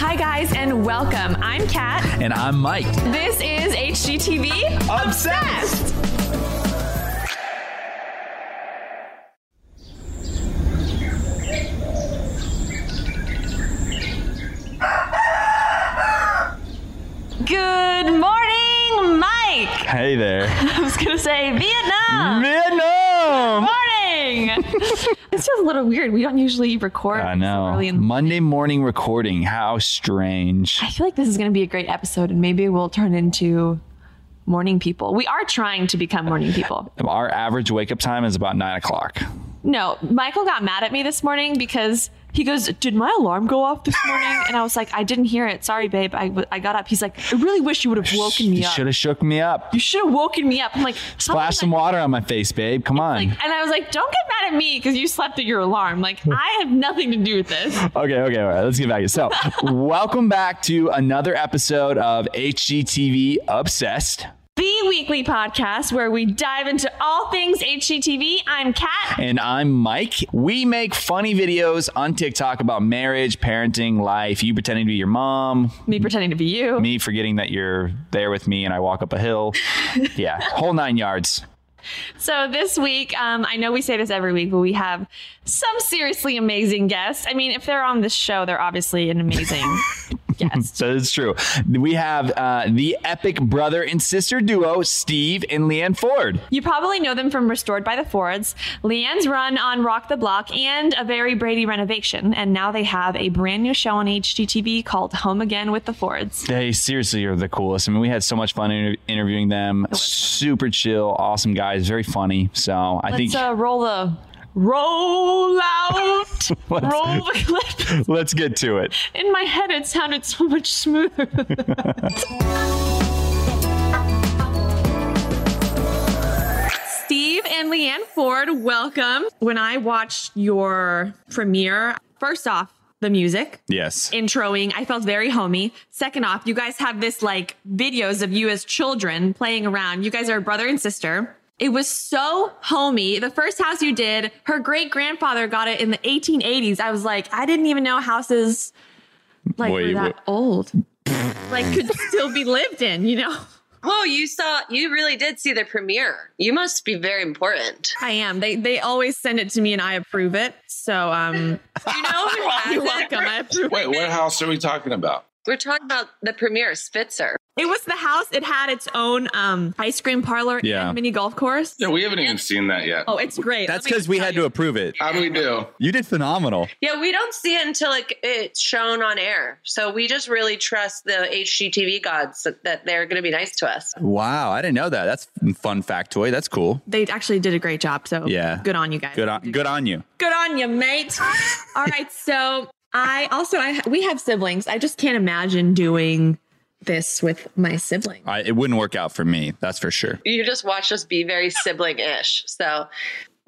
Hi, guys, and welcome. I'm Kat. And I'm Mike. This is HGTV Obsessed. Good morning, Mike. Hey there. I was going to say Vietnam. Vietnam. Morning. this feels a little weird. We don't usually record I so know. early in Monday morning recording. How strange. I feel like this is going to be a great episode, and maybe we'll turn into morning people. We are trying to become morning people. Our average wake up time is about nine o'clock. No, Michael got mad at me this morning because he goes, Did my alarm go off this morning? And I was like, I didn't hear it. Sorry, babe. I, w- I got up. He's like, I really wish you would have woken me up. You up. should have shook me up. You should have woken me up. I'm like, Splash some I- water on my face, babe. Come on. Like, and I was like, don't get mad at me because you slept at your alarm. Like, hmm. I have nothing to do with this. Okay, okay, all right. Let's get back to so. welcome back to another episode of HGTV Obsessed. The weekly podcast where we dive into all things HGTV. I'm Kat. And I'm Mike. We make funny videos on TikTok about marriage, parenting, life. You pretending to be your mom, Me pretending to be you. me forgetting that you're there with me and I walk up a hill. Yeah, whole nine yards. So this week, um, I know we say this every week, but we have some seriously amazing guests. I mean, if they're on this show, they're obviously an amazing guest. So it's true. We have uh, the epic brother and sister duo, Steve and Leanne Ford. You probably know them from Restored by the Fords, Leanne's run on Rock the Block, and a very Brady renovation. And now they have a brand new show on HGTV called Home Again with the Fords. They seriously are the coolest. I mean, we had so much fun inter- interviewing them. Super chill, awesome guys, very funny. So I Let's think uh, roll the roll out, roll let's, the clip. let's get to it. In my head, it sounded so much smoother. Steve and Leanne Ford, welcome. When I watched your premiere, first off, the music, Yes. introing, I felt very homey. Second off, you guys have this like videos of you as children playing around. You guys are brother and sister. It was so homey. The first house you did, her great grandfather got it in the 1880s. I was like, I didn't even know houses like Wait, were that what- old, like could still be lived in. You know, Whoa, you saw, you really did see the premiere. You must be very important. I am. They they always send it to me and I approve it. So um, you know you're welcome. I approve. Wait, what house are we talking about? We're talking about the premiere, Spitzer. It was the house. It had its own um ice cream parlor Yeah. and mini golf course. Yeah, we haven't even seen that yet. Oh, it's great. That's because we had you. to approve it. How do we do? You did phenomenal. Yeah, we don't see it until like it's shown on air. So we just really trust the HGTV gods that, that they're going to be nice to us. Wow, I didn't know that. That's a fun factoid. That's cool. They actually did a great job. So Yeah. good on you guys. Good on good on you. Good on you, mate. All right, so I also I we have siblings. I just can't imagine doing this with my sibling. I, it wouldn't work out for me. That's for sure. You just watched us be very sibling ish. So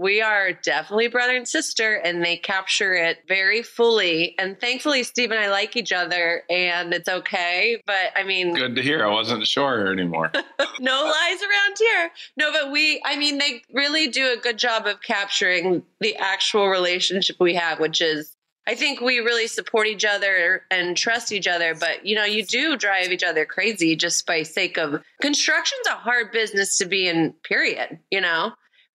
we are definitely brother and sister, and they capture it very fully. And thankfully, Steve and I like each other, and it's okay. But I mean, Good to hear. I wasn't sure anymore. no lies around here. No, but we, I mean, they really do a good job of capturing the actual relationship we have, which is, I think we really support each other and trust each other. But, you know, you do drive each other crazy just by sake of construction's a hard business to be in, period, you know?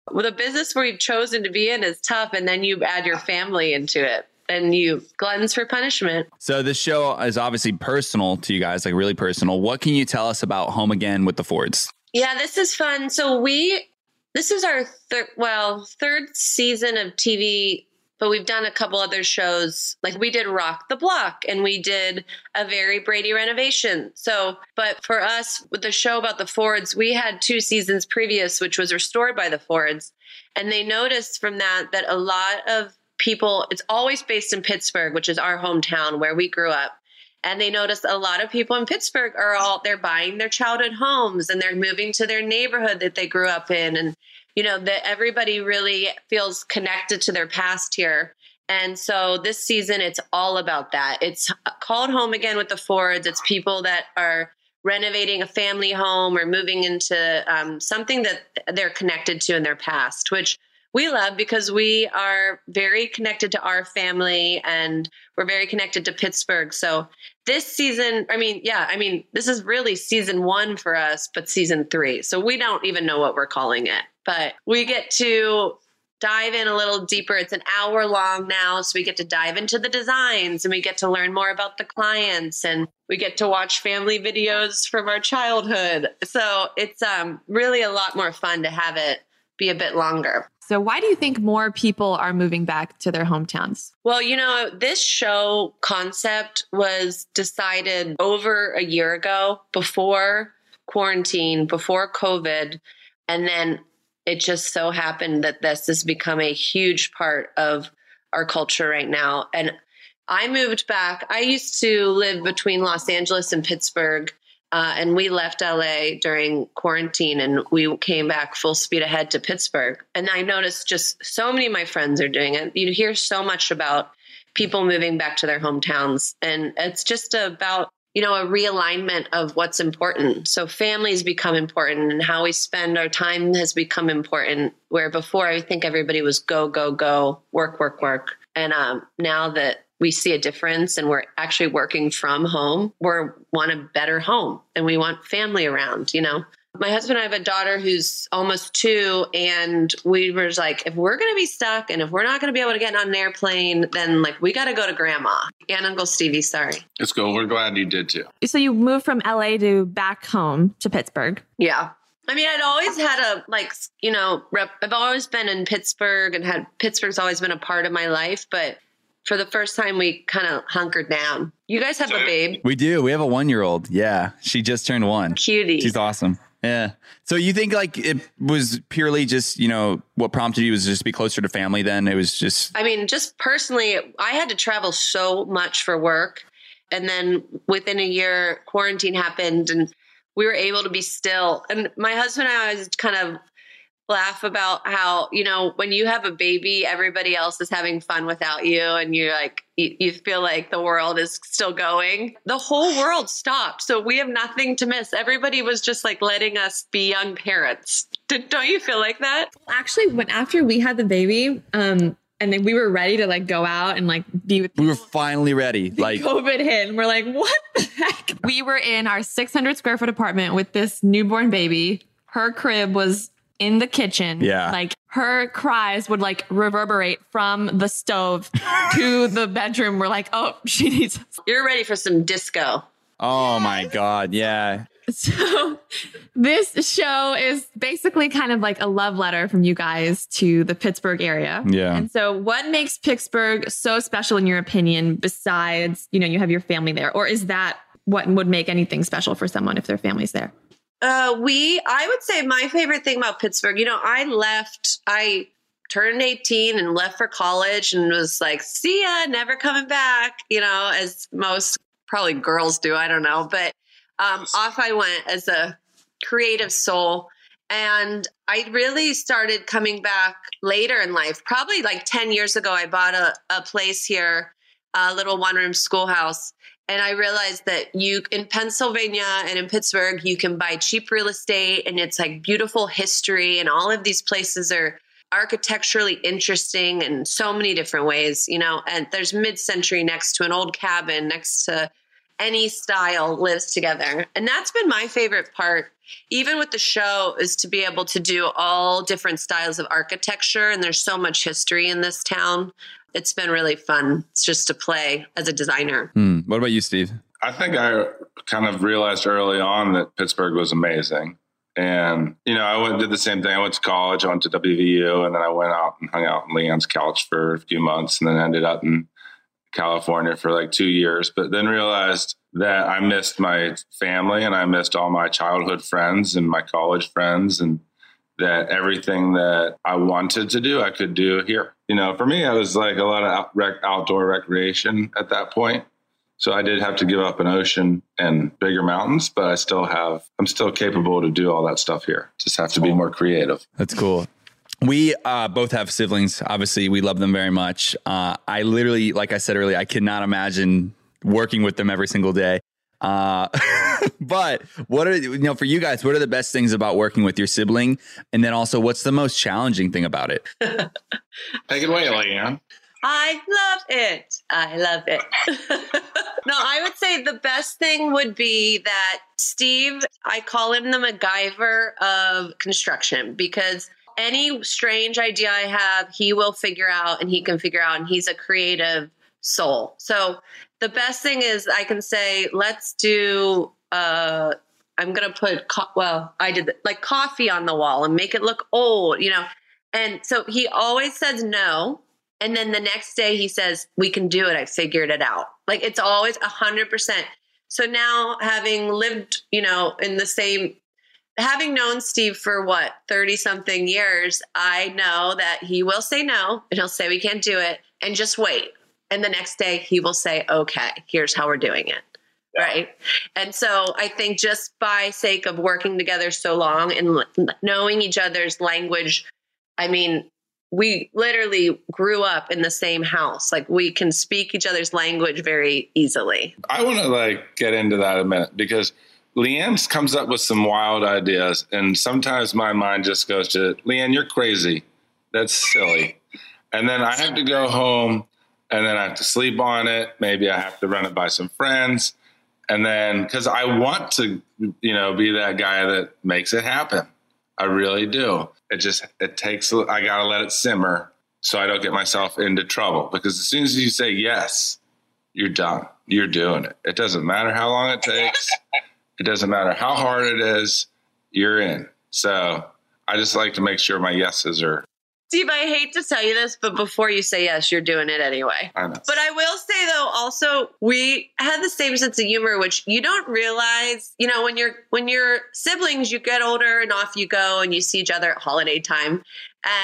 Well, the business we've chosen to be in is tough, and then you add your family into it. And you gluttons for punishment. So this show is obviously personal to you guys, like really personal. What can you tell us about Home Again with the Fords? Yeah, this is fun. So we this is our third well, third season of TV, but we've done a couple other shows. Like we did Rock the Block and we did a very Brady renovation. So, but for us with the show about the Fords, we had two seasons previous which was restored by the Fords, and they noticed from that that a lot of people it's always based in Pittsburgh, which is our hometown where we grew up and they noticed a lot of people in Pittsburgh are all they're buying their childhood homes and they're moving to their neighborhood that they grew up in and you know that everybody really feels connected to their past here and so this season it's all about that it's called home again with the fords it's people that are renovating a family home or moving into um, something that they're connected to in their past which we love because we are very connected to our family and we're very connected to Pittsburgh. So this season, I mean, yeah, I mean, this is really season one for us, but season three. So we don't even know what we're calling it, but we get to dive in a little deeper. It's an hour long now, so we get to dive into the designs and we get to learn more about the clients and we get to watch family videos from our childhood. So it's um, really a lot more fun to have it be a bit longer. So, why do you think more people are moving back to their hometowns? Well, you know, this show concept was decided over a year ago before quarantine, before COVID. And then it just so happened that this has become a huge part of our culture right now. And I moved back. I used to live between Los Angeles and Pittsburgh. Uh, and we left LA during quarantine and we came back full speed ahead to Pittsburgh. And I noticed just so many of my friends are doing it. You hear so much about people moving back to their hometowns. And it's just about, you know, a realignment of what's important. So families become important and how we spend our time has become important. Where before I think everybody was go, go, go, work, work, work. And um, now that we see a difference and we're actually working from home, we want a better home and we want family around, you know. My husband and I have a daughter who's almost two, and we were like, if we're going to be stuck and if we're not going to be able to get on an airplane, then like we got to go to grandma and Uncle Stevie. Sorry. It's cool. We're glad you did too. So, you moved from LA to back home to Pittsburgh. Yeah. I mean, I'd always had a like, you know, rep, I've always been in Pittsburgh and had Pittsburgh's always been a part of my life, but for the first time, we kind of hunkered down. You guys have a babe, We do. We have a one year old. Yeah. She just turned one. cutie. She's awesome. Yeah. So you think like it was purely just, you know, what prompted you was just be closer to family then? It was just I mean, just personally, I had to travel so much for work. And then within a year, quarantine happened and we were able to be still. And my husband and I was kind of laugh about how, you know, when you have a baby, everybody else is having fun without you. And you're like, you, you feel like the world is still going. The whole world stopped. So we have nothing to miss. Everybody was just like letting us be young parents. Did, don't you feel like that? Actually, when after we had the baby, um, and then we were ready to like go out and like be with we were finally ready. Like COVID hit, and we're like, what the heck? We were in our 600 square foot apartment with this newborn baby. Her crib was in the kitchen. Yeah. Like her cries would like reverberate from the stove to the bedroom. We're like, oh, she needs. You're ready for some disco. Oh my God. Yeah. So this show is basically kind of like a love letter from you guys to the Pittsburgh area. Yeah. And so what makes Pittsburgh so special in your opinion besides, you know, you have your family there or is that what would make anything special for someone if their family's there? Uh, we, I would say my favorite thing about Pittsburgh, you know, I left, I turned 18 and left for college and was like, see ya, never coming back, you know, as most probably girls do. I don't know. But um, off I went as a creative soul. And I really started coming back later in life. Probably like 10 years ago, I bought a, a place here, a little one room schoolhouse. And I realized that you in Pennsylvania and in Pittsburgh, you can buy cheap real estate and it's like beautiful history. And all of these places are architecturally interesting in so many different ways, you know. And there's mid century next to an old cabin, next to any style lives together. And that's been my favorite part, even with the show, is to be able to do all different styles of architecture. And there's so much history in this town. It's been really fun. It's just to play as a designer. Hmm. What about you, Steve? I think I kind of realized early on that Pittsburgh was amazing. And, you know, I went did the same thing. I went to college, I went to WVU, and then I went out and hung out on Leanne's couch for a few months and then ended up in California for like two years, but then realized that I missed my family and I missed all my childhood friends and my college friends and that everything that I wanted to do, I could do here. You know, for me, I was like a lot of out, rec, outdoor recreation at that point. So I did have to give up an ocean and bigger mountains, but I still have, I'm still capable to do all that stuff here. Just have to be more creative. That's cool. We uh, both have siblings. Obviously, we love them very much. Uh, I literally, like I said earlier, I cannot imagine working with them every single day. Uh, but what are you know for you guys? What are the best things about working with your sibling? And then also, what's the most challenging thing about it? Take it away, Leanne. I love it. I love it. no, I would say the best thing would be that Steve, I call him the MacGyver of construction because any strange idea I have, he will figure out and he can figure out, and he's a creative soul. So the best thing is I can say, let's do, uh, I'm going to put, co- well, I did like coffee on the wall and make it look old, you know? And so he always says no and then the next day he says, We can do it. I figured it out. Like it's always a hundred percent. So now having lived, you know, in the same having known Steve for what, 30 something years, I know that he will say no and he'll say we can't do it and just wait. And the next day he will say, Okay, here's how we're doing it. Right. And so I think just by sake of working together so long and knowing each other's language, I mean, we literally grew up in the same house. Like we can speak each other's language very easily. I want to like get into that a minute because Leanne comes up with some wild ideas, and sometimes my mind just goes to Leanne, you're crazy. That's silly. And then I have to go home and then I have to sleep on it. Maybe I have to run it by some friends. And then because I want to, you know, be that guy that makes it happen. I really do. It just it takes I got to let it simmer so I don't get myself into trouble because as soon as you say yes, you're done. You're doing it. It doesn't matter how long it takes. it doesn't matter how hard it is. You're in. So I just like to make sure my yeses are Steve, I hate to tell you this, but before you say yes, you're doing it anyway. I know. But I will say though, also we had the same sense of humor, which you don't realize. You know, when you're when you're siblings, you get older and off you go, and you see each other at holiday time.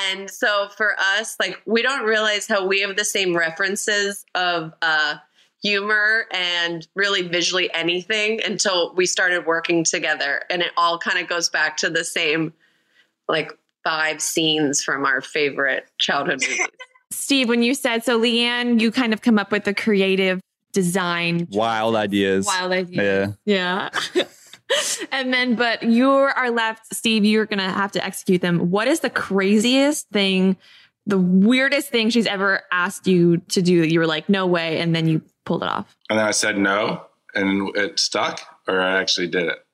And so for us, like we don't realize how we have the same references of uh, humor and really visually anything until we started working together, and it all kind of goes back to the same like five scenes from our favorite childhood movies. Steve, when you said so, Leanne, you kind of come up with the creative design, Wild ideas. wild ideas. Yeah. yeah. and then, but you are left, Steve, you're going to have to execute them. What is the craziest thing, the weirdest thing she's ever asked you to do that you were like, no way. And then you pulled it off? And then I said no, and it stuck, or I actually did it.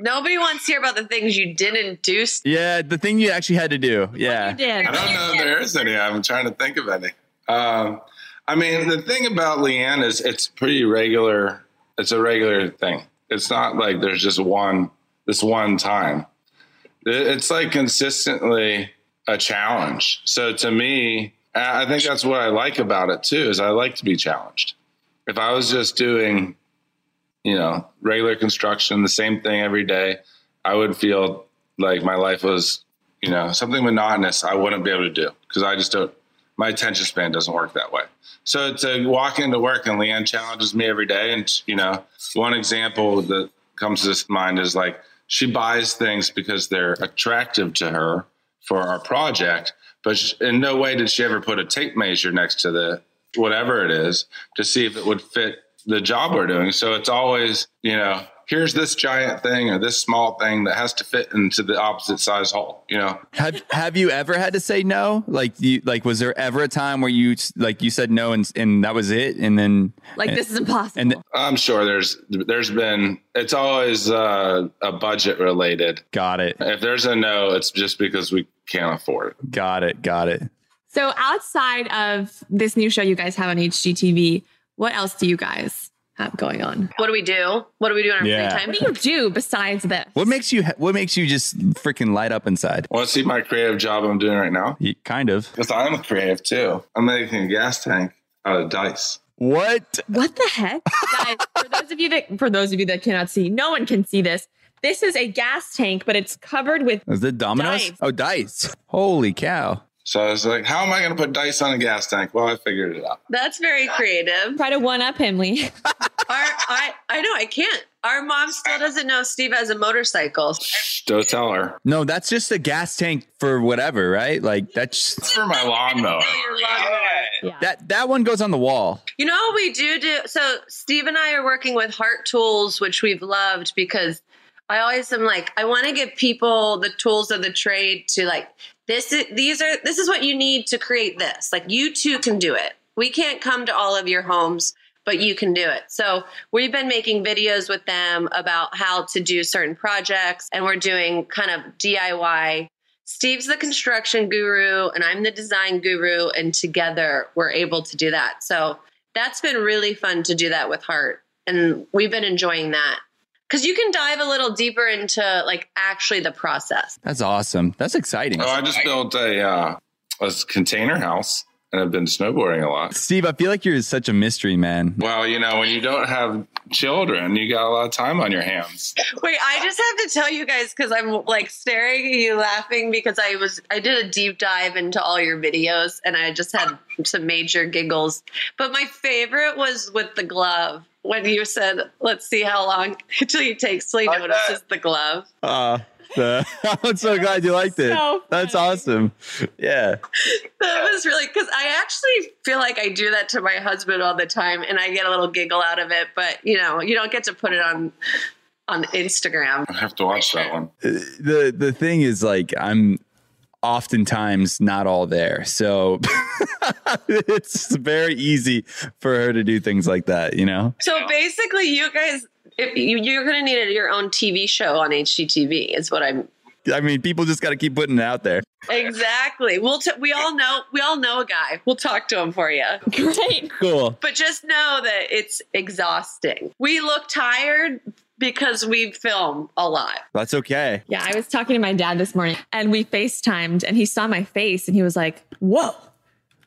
Nobody wants to hear about the things you didn't do. Yeah, the thing you actually had to do. Yeah. You did. I don't know if there is any. I'm trying to think of any. Um, I mean, the thing about Leanne is it's pretty regular. It's a regular thing. It's not like there's just one this one time. It's like consistently a challenge. So to me, I think that's what I like about it too. Is I like to be challenged. If I was just doing you know, regular construction, the same thing every day, I would feel like my life was, you know, something monotonous. I wouldn't be able to do because I just don't, my attention span doesn't work that way. So to walk into work and Leanne challenges me every day. And, you know, one example that comes to mind is like she buys things because they're attractive to her for our project, but in no way did she ever put a tape measure next to the whatever it is to see if it would fit the job we're doing. So it's always, you know, here's this giant thing or this small thing that has to fit into the opposite size hole, you know. Have have you ever had to say no? Like you like was there ever a time where you like you said no and and that was it and then Like, this is impossible. and I'm sure there's there's been it's always uh, a budget related. got it. If there's a no, it's just because we can't afford it. Got it. Got it. so, outside of this new show you guys have on HGTV, what else do you guys have going on? What do we do? What do we do in our Yeah. free time? What do you do besides this? What makes you what makes you just freaking light up inside? Want to see my creative job I'm doing right now? You, kind of. Because I'm a creative too. I'm making a gas tank out of dice. What? What the heck, guys? For those of you that for those of you that cannot see, no one can see this. This is a gas tank, but it's covered with Is it dominoes? Dice. Oh, dice. Holy cow. So I was like, how am I going to put dice on a gas tank? Well, I figured it out. That's very creative. try to one up him, Lee. Our, I, I know I can't. Our mom still doesn't know Steve has a motorcycle. Shh, don't tell her. No, that's just a gas tank for whatever, right? Like that's It's for my lawnmower. Your lawnmower. Yeah. That that one goes on the wall. You know what we do do? So Steve and I are working with Heart Tools, which we've loved because I always am like, I want to give people the tools of the trade to like this. Is, these are this is what you need to create this. Like you too can do it. We can't come to all of your homes, but you can do it. So we've been making videos with them about how to do certain projects, and we're doing kind of DIY. Steve's the construction guru, and I'm the design guru, and together we're able to do that. So that's been really fun to do that with Heart, and we've been enjoying that because you can dive a little deeper into like actually the process. That's awesome. That's exciting. Oh, I just built a uh, a container house, and I've been snowboarding a lot. Steve, I feel like you're such a mystery man. Well, you know, when you don't have children, you got a lot of time on your hands. Wait, I just have to tell you guys because I'm like staring at you laughing because I was I did a deep dive into all your videos and I just had some major giggles. But my favorite was with the glove when you said, "Let's see how long until he takes till he notices the glove." Uh, the, I'm so glad you liked it. So That's awesome. Yeah. That was really because I actually feel like I do that to my husband all the time, and I get a little giggle out of it. But you know, you don't get to put it on on Instagram. I have to watch that one. Uh, the the thing is like I'm oftentimes not all there. So it's very easy for her to do things like that, you know? So basically, you guys, if you, you're going to need your own TV show on HGTV, is what I'm. I mean, people just got to keep putting it out there. Exactly. We'll t- we all know we all know a guy. We'll talk to him for you. Great. Cool. But just know that it's exhausting. We look tired because we film a lot. That's okay. Yeah, I was talking to my dad this morning and we FaceTimed and he saw my face and he was like, Whoa,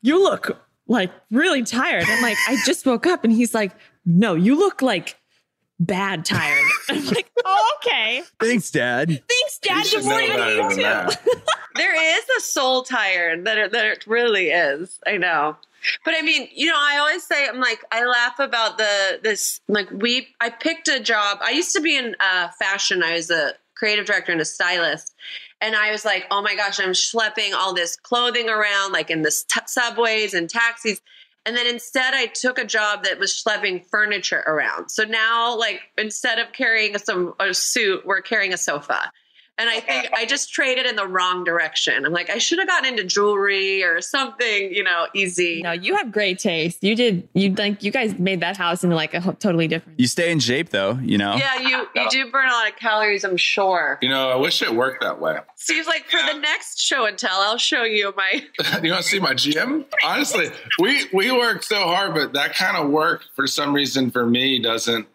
you look like really tired. I'm like, I just woke up and he's like, No, you look like bad tired. I'm like, Oh, okay. Thanks, Dad. Thanks, Dad. should Good know morning to you too. There is a soul tired that it, that it really is. I know. But I mean, you know, I always say I'm like I laugh about the this like we I picked a job. I used to be in uh, fashion. I was a creative director and a stylist, and I was like, oh my gosh, I'm schlepping all this clothing around like in the s- subways and taxis. And then instead, I took a job that was schlepping furniture around. So now, like instead of carrying some a suit, we're carrying a sofa. And I think I just traded in the wrong direction. I'm like, I should have gotten into jewelry or something, you know, easy. No, you have great taste. You did, you like, you guys made that house into like a totally different. You stay in shape though, you know? Yeah, you you do burn a lot of calories, I'm sure. You know, I wish it worked that way. Seems like, for the next show and tell, I'll show you my. you want to see my gym? Honestly, we we work so hard, but that kind of work for some reason for me doesn't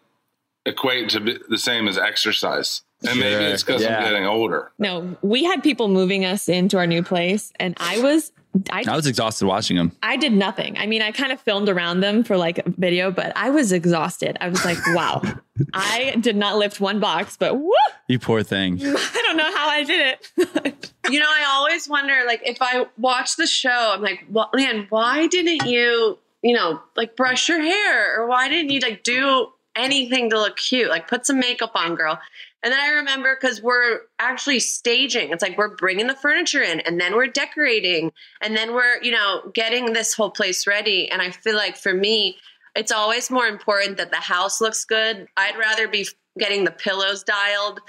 equate to be the same as exercise. And maybe it's because yeah. I'm getting older. No, we had people moving us into our new place and I was, I, I was exhausted watching them. I did nothing. I mean, I kind of filmed around them for like a video, but I was exhausted. I was like, wow, I did not lift one box, but woo, You poor thing. I don't know how I did it. You know, I always wonder, like, if I watch the show, I'm like, well, man, why didn't you, you know, like brush your hair, or why didn't you like do anything to look cute, like put some makeup on, girl? And then I remember because we're actually staging. It's like we're bringing the furniture in, and then we're decorating, and then we're, you know, getting this whole place ready. And I feel like for me, it's always more important that the house looks good. I'd rather be getting the pillows dialed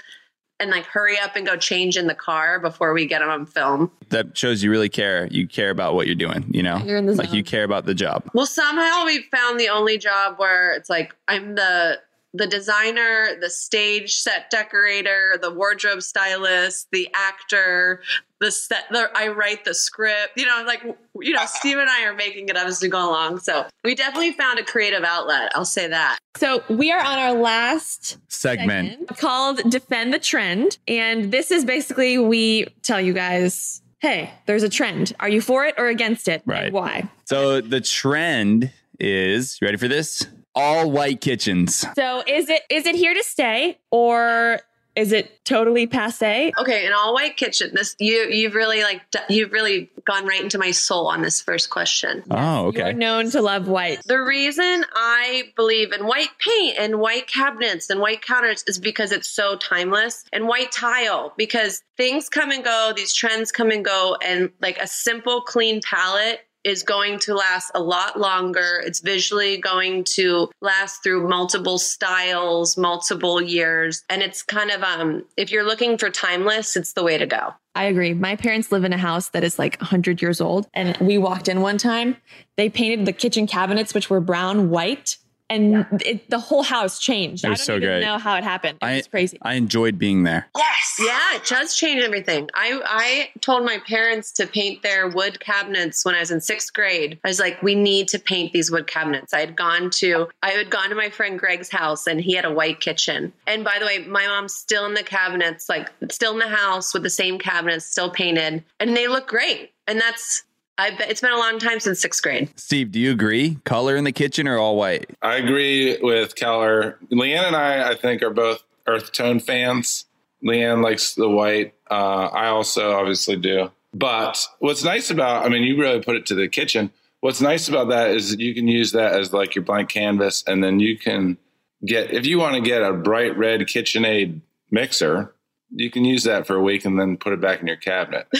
and like hurry up and go change in the car before we get them on film. That shows you really care. You care about what you're doing, you know? You're in the like zone. you care about the job. Well, somehow we found the only job where it's like I'm the the designer, the stage set decorator, the wardrobe stylist, the actor, the set. The, I write the script. You know, like you know, Steve and I are making it up as we go along. So we definitely found a creative outlet. I'll say that. So we are on our last Segment. segment called Defend the Trend. And this is basically we tell you guys, hey, there's a trend. Are you for it or against it? Right. Why? So the trend is, you ready for this? All white kitchens. So is it is it here to stay or is it totally passe? Okay, an all white kitchen. This you you've really like you've really gone right into my soul on this first question. Oh, You are okay. known to love white. The reason I believe in white paint and white cabinets and white counters is because it's so timeless and white tile because things come and go, these trends come and go and like a simple clean palette is going to last a lot longer. It's visually going to last through multiple styles, multiple years. And it's kind of, um, if you're looking for timeless, it's the way to go. I agree. My parents live in a house that is like 100 years old. And we walked in one time. They painted the kitchen cabinets, which were brown white. And it, the whole house changed. It I was don't so even great. know how it happened. It I, was crazy. I enjoyed being there. Yes. Yeah, it does change everything. I I told my parents to paint their wood cabinets when I was in sixth grade. I was like, we need to paint these wood cabinets. I had gone to I had gone to my friend Greg's house and he had a white kitchen. And by the way, my mom's still in the cabinets, like still in the house with the same cabinets, still painted, and they look great. And that's I bet it's been a long time since sixth grade. Steve, do you agree? Color in the kitchen or all white? I agree with Keller. Leanne and I, I think, are both earth tone fans. Leanne likes the white. Uh, I also obviously do. But what's nice about, I mean, you really put it to the kitchen. What's nice about that is that you can use that as like your blank canvas, and then you can get, if you want to get a bright red KitchenAid mixer, you can use that for a week and then put it back in your cabinet.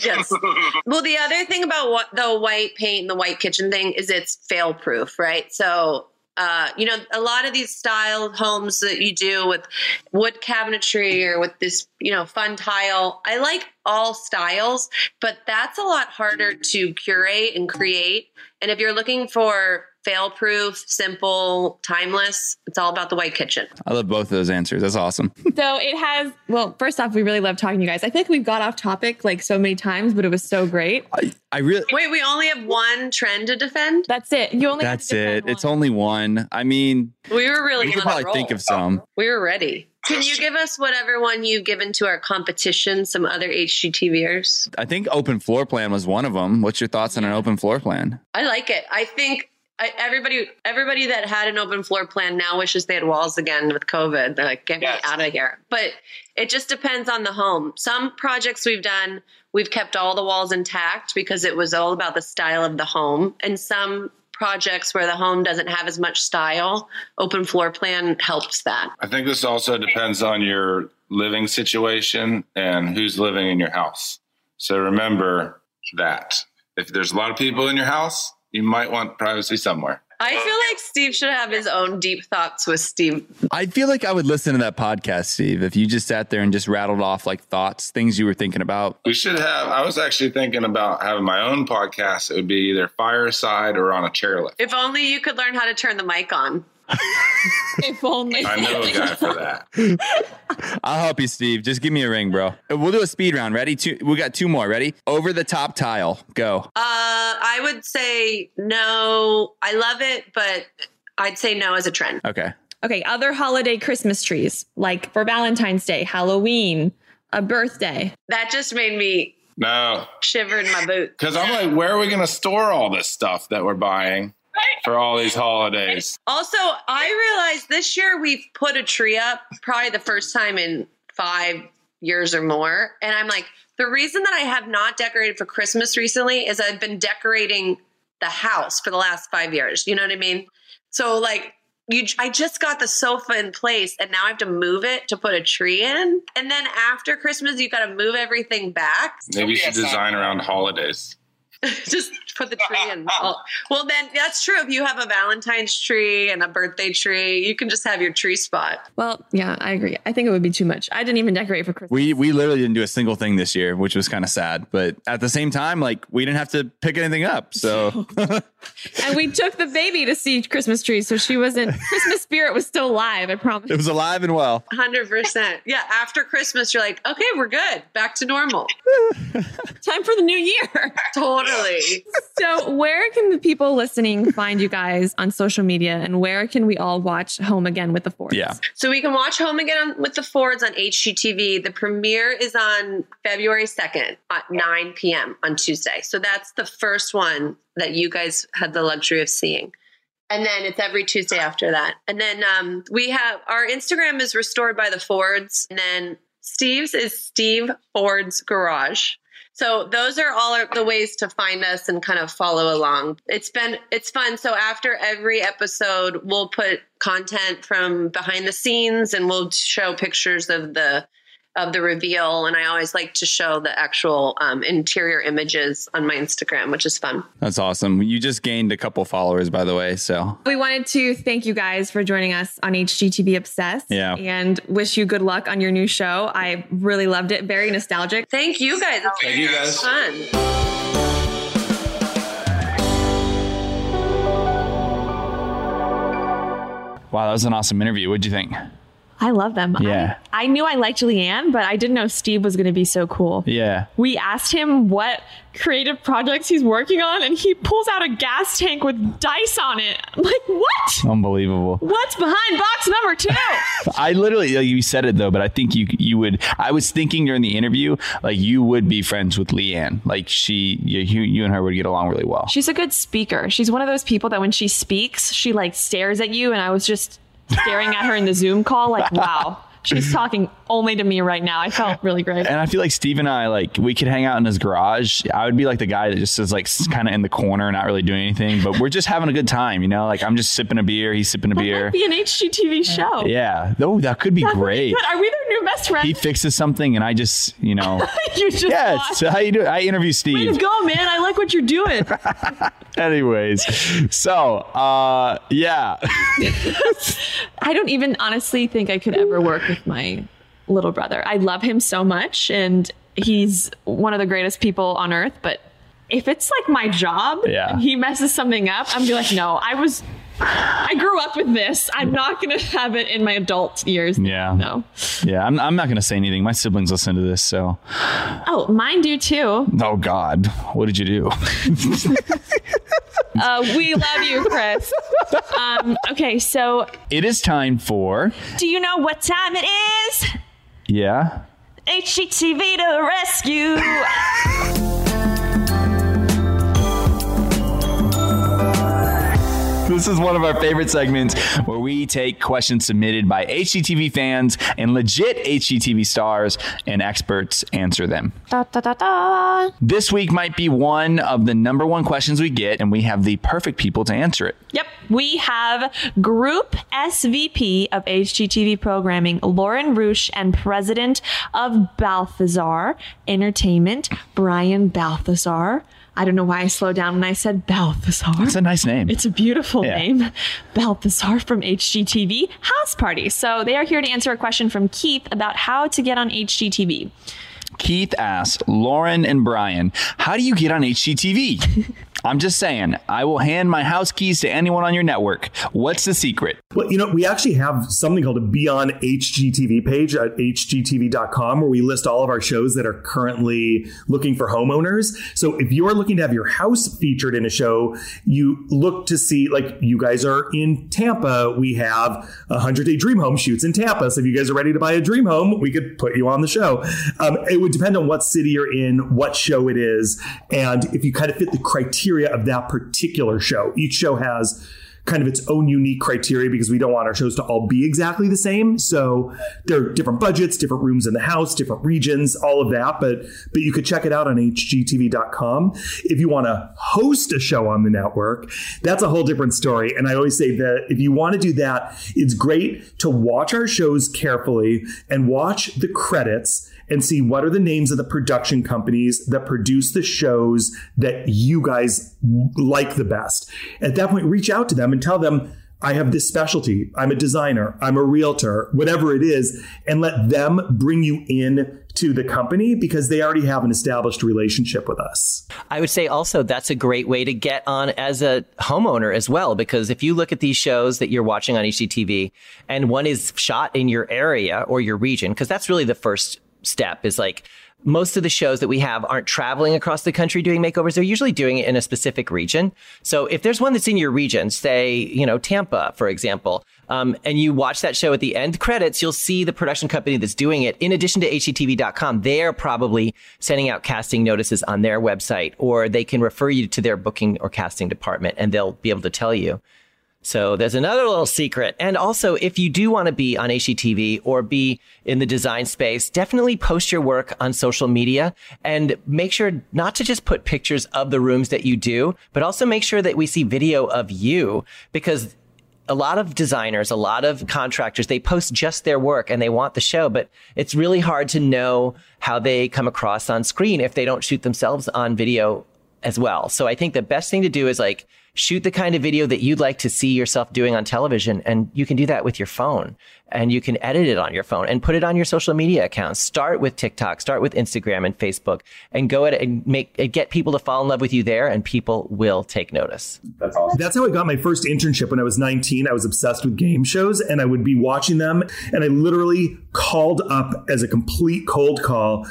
yes. Well, the other thing about what the white paint and the white kitchen thing is it's fail proof, right? So, uh, you know, a lot of these style homes that you do with wood cabinetry or with this, you know, fun tile, I like all styles, but that's a lot harder to curate and create. And if you're looking for fail proof, simple, timeless, it's all about the white kitchen. I love both of those answers. That's awesome. So it has, well, first off, we really love talking to you guys. I feel like we've got off topic like so many times, but it was so great. I, I really. Wait, we only have one trend to defend? That's it. You only have That's to it. one. It's only one. I mean, We were really we could probably roll. think of some. We were ready. Can you give us whatever one you've given to our competition, some other HGTVers? I think open floor plan was one of them. What's your thoughts on an open floor plan? I like it. I think I, everybody everybody that had an open floor plan now wishes they had walls again with COVID. They're like, get Yes. me out of here. But it just depends on the home. Some projects we've done, we've kept all the walls intact because it was all about the style of the home. And some projects where the home doesn't have as much style, open floor plan helps that. I think this also depends on your living situation and who's living in your house. So remember that if there's a lot of people in your house, you might want privacy somewhere. I feel like Steve should have his own deep thoughts with Steve. I feel like I would listen to that podcast, Steve, if you just sat there and just rattled off like thoughts, things you were thinking about. We should have, I was actually thinking about having my own podcast. It would be either fireside or on a chairlift. If only you could learn how to turn the mic on. If only. I know a guy for that. I'll help you, Steve. Just give me a ring, bro. We'll do a speed round. Ready? Two. We got two more. Ready? Over the top tile. Go. Uh, I would say no. I love it, but I'd say no as a trend. Okay. Okay, other holiday Christmas trees, like for Valentine's Day, Halloween, a birthday. That just made me No, shiver in my boots. because I'm like, where are we going to store all this stuff that we're buying for all these holidays? Also, I realized this year we've put a tree up probably the first time in five years or more. And I'm like, the reason that I have not decorated for Christmas recently is I've been decorating the house for the last five years. You know what I mean? So, like, you, I just got the sofa in place and now I have to move it to put a tree in. And then after Christmas, you got to move everything back. Maybe you should design around holidays. just put the tree in. Well, then that's true. If you have a Valentine's tree and a birthday tree, you can just have your tree spot. Well, yeah, I agree. I think it would be too much. I didn't even decorate for Christmas. We we literally didn't do a single thing this year, which was kind of sad. But at the same time, like we didn't have to pick anything up. So and we took the baby to see Christmas trees, so she wasn't Christmas spirit was still alive. I promise. it was alive and well. 100%. Yeah. After Christmas, you're like, okay, we're good. Back to normal. Time for the new year. Totally. So, where can the people listening find you guys on social media, and where can we all watch Home Again with the Fords? Yeah. So we can watch Home Again with the Fords on HGTV. The premiere is on February 2nd at 9 p.m. on Tuesday. So that's the first one that you guys had the luxury of seeing. And then it's every Tuesday after that. And then um, we have our Instagram is restored by the Fords. And then Steve's is Steve Ford's Garage. So those are all the ways to find us and kind of follow along. It's been it's fun. So after every episode, we'll put content from behind the scenes and we'll show pictures of the of the reveal, and I always like to show the actual um, interior images on my Instagram, which is fun. That's awesome. You just gained a couple followers, by the way. So We wanted to thank you guys for joining us on HGTV Obsessed. Yeah. And wish you good luck on your new show. I really loved it. Very nostalgic. Thank you guys. It's Thank you guys. fun. Wow, that was an awesome interview. What'd you think? I love them. Yeah. I, I knew I liked Leanne, but I didn't know Steve was going to be so cool. Yeah. We asked him what creative projects he's working on, and he pulls out a gas tank with dice on it. I'm like, what? Unbelievable. What's behind box number two? I literally, like, you said it though, but I think you you would. I was thinking during the interview, like you would be friends with Leanne. Like she, you, you you and her would get along really well. She's a good speaker. She's one of those people that when she speaks, she like stares at you, and I was just staring at her in the Zoom call, like, wow, she's talking only to me right now. I felt really great. And I feel like Steve and I, like, we could hang out in his garage. I would be like the guy that just is like kind of in the corner, not really doing anything, but we're just having a good time, you know? Like, I'm just sipping a beer, he's sipping a That beer. be an HGTV show. Yeah. Oh, that could be That be great. good. Are we their new best friends? He fixes something and I just, you know. you just yeah, so how you do it? I interview Way Steve. to go, man. I like what you're doing. Anyways, so uh yeah. I don't even honestly think I could ever work with my little brother. I love him so much and he's one of the greatest people on earth, but if it's like my job Yeah. and he messes something up, I'm be like, no, I was I grew up with this. I'm not gonna have it in my adult years. Yeah. No. Yeah, I'm, I'm not going to say anything. My siblings listen to this, so. Oh, mine do too. Oh, God. What did you do? Uh, we love you, Chris. Um, okay, so it is time for. do you know what time it is? Yeah. HGTV to rescue. This is one of our favorite segments where we take questions submitted by HGTV fans and legit HGTV stars and experts answer them. Da, da, da. This week might be one of the number one questions we get, and we have the perfect people to answer it. Yep. We have Group SVP of HGTV Programming, Loren Ruch, and President of Balthazar Entertainment, Brian Balthazar. I don't know why I slowed down when I said Balthazar. It's a nice name. It's a beautiful Yeah. name. Balthazar from HGTV House Party. So they are here to answer a question from Keith about how to get on HGTV. Keith asks, Loren and Brian, how do you get on HGTV? I'm just saying, I will hand my house keys to anyone on your network. What's the secret? Well, you know, we actually have something called a Beyond HGTV page at hgtv.com where we list all of our shows that are currently looking for homeowners. So if you're looking to have your house featured in a show, you look to see, like, you guys are in Tampa. We have a 100 Day Dream Home shoots in Tampa. So if you guys are ready to buy a dream home, we could put you on the show. Um, it would depend on what city you're in, what show it is, and if you kind of fit the criteria of that particular show. Each show has kind of its own unique criteria because we don't want our shows to all be exactly the same. So there are different budgets, different rooms in the house, different regions, all of that. But but you could check it out on hgtv.com. If you want to host a show on the network, that's a whole different story. And I always say that if you want to do that, it's great to watch our shows carefully and watch the credits and see what are the names of the production companies that produce the shows that you guys like the best. At that point, reach out to them and tell them, I have this specialty. I'm a designer. I'm a realtor, whatever it is, and let them bring you in to the company because they already have an established relationship with us. I would say also that's a great way to get on as a homeowner as well, because if you look at these shows that you're watching on HGTV and one is shot in your area or your region, because that's really the first step is like most of the shows that we have aren't traveling across the country doing makeovers. They're usually doing it in a specific region. So if there's one that's in your region, say, you know, Tampa, for example, um, and you watch that show at the end credits, you'll see the production company that's doing it. In addition to HGTV.com, they're probably sending out casting notices on their website, or they can refer you to their booking or casting department and they'll be able to tell you. So there's another little secret. And also, if you do want to be on HGTV or be in the design space, definitely post your work on social media and make sure not to just put pictures of the rooms that you do, but also make sure that we see video of you because a lot of designers, a lot of contractors, they post just their work and they want the show, but it's really hard to know how they come across on screen if they don't shoot themselves on video as well. So I think the best thing to do is like shoot the kind of video that you'd like to see yourself doing on television. And you can do that with your phone and you can edit it on your phone and put it on your social media accounts. Start with TikTok, start with Instagram and Facebook and go at it and make get people to fall in love with you there and people will take notice. That's awesome. That's how I got my first internship when I was 19. I was obsessed with game shows and I would be watching them and I literally called up as a complete cold call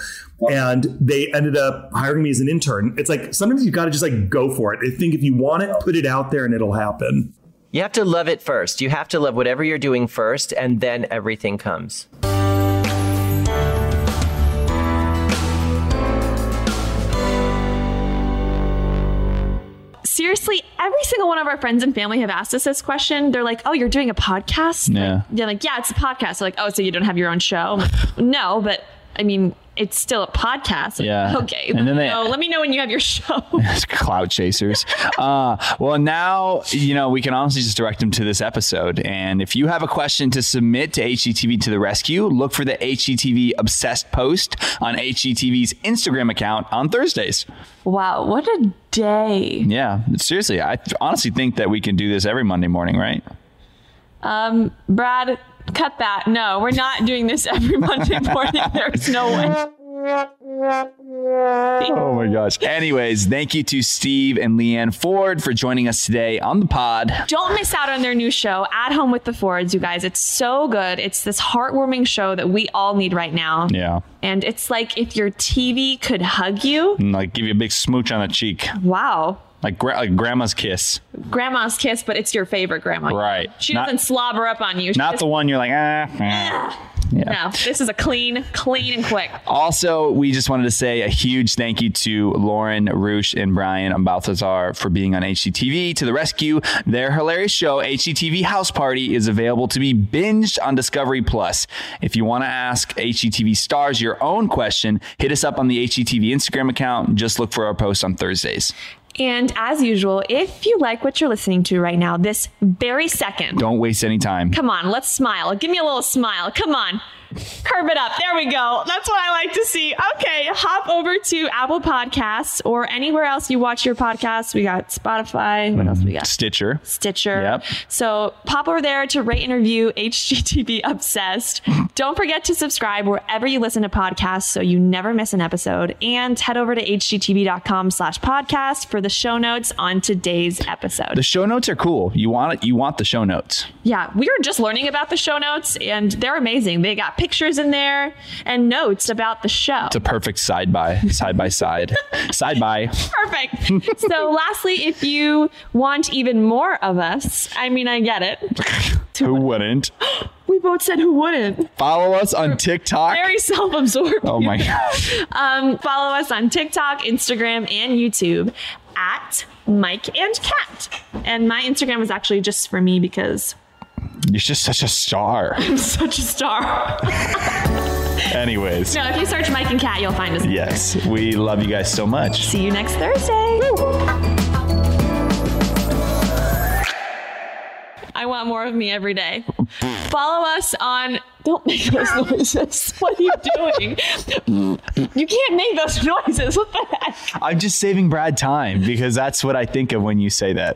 and they ended up hiring me as an intern. It's like sometimes you've got to just like go for it. I think if you want it, put it out there and it'll happen. You have to love it first. You have to love whatever you're doing first, and then everything comes. seriously, every single one of our friends and family have asked us this question. They're like, "Oh, you're doing a podcast?" Yeah. Like, yeah, like yeah, it's a podcast. They're like, "Oh, so you don't have your own show?" Like, no, but I mean, it's still a podcast. Yeah. Okay. And then they- know. let me know when you have your show. cloud chasers. Uh, well, now, you know, we can honestly just direct them to this episode. And if you have a question to submit to HGTV to the rescue, look for the HGTV Obsessed post on HGTV's Instagram account on Thursdays. wow, what a day. Yeah, seriously, I honestly think that we can do this every Monday morning, right? Um, Brad, cut that. No, we're not doing this every Monday morning. There's no way. Oh my gosh. Anyways, thank you to Steve and Leanne Ford for joining us today on the pod. Don't miss out on their new show, At Home with the Fords, you guys. It's so good. It's this heartwarming show that we all need right now. Yeah. And it's like if your TV could hug you. And like give you a big smooch on the cheek, Wow. Like, gra- like grandma's kiss. Grandma's kiss, but it's your favorite grandma. Right. She Not- doesn't slobber up on you. She Not just- the one you're like, ah. ah. Yeah. No, this is a clean, clean and quick. Also, we just wanted to say a huge thank you to Loren, Ruch, and Brian Balthazar for being on HGTV to the rescue. Their hilarious show, HGTV House Party, is available to be binged on Discovery Plus. If you want to ask HGTV stars your own question, hit us up on the HGTV Instagram account. Just look for our post on Thursdays. And as usual, if you like what you're listening to right now, this very second, Don't waste any time. come on, let's smile. Give me a little smile. Come on. Curve it up. There we go. That's what I like to see. Okay, hop over to Apple Podcasts or anywhere else you watch your podcasts. We got Spotify. What else we mm-hmm. got? Stitcher. Stitcher. Yep. So pop over there to rate and review HGTV Obsessed. Don't forget to subscribe wherever you listen to podcasts so you never miss an episode. And head over to hgtv.com slash podcast for the show notes on today's episode. The show notes are cool. You want it, you want the show notes. Yeah, we were just learning about the show notes and they're amazing. They got pictures in there and notes about the show. It's a perfect side by side by side. side by. Perfect. so, lastly, if you want even more of us, I mean, I get it. Who wouldn't? We both said who wouldn't. Follow us on TikTok. Very self absorbed. Oh my gosh. Um, follow us on TikTok, Instagram, and YouTube at Mike and Cat. And my Instagram is actually just for me because You're just such a star. I'm such a star. Anyways. no, if you search Mike and Cat, you'll find us. Yes, we love you guys so much. See you next Thursday. I want more of me every day. Follow us on. Don't make those noises. What are you doing? You can't make those noises. What the heck? I'm just saving Brad time because that's what I think of when you say that.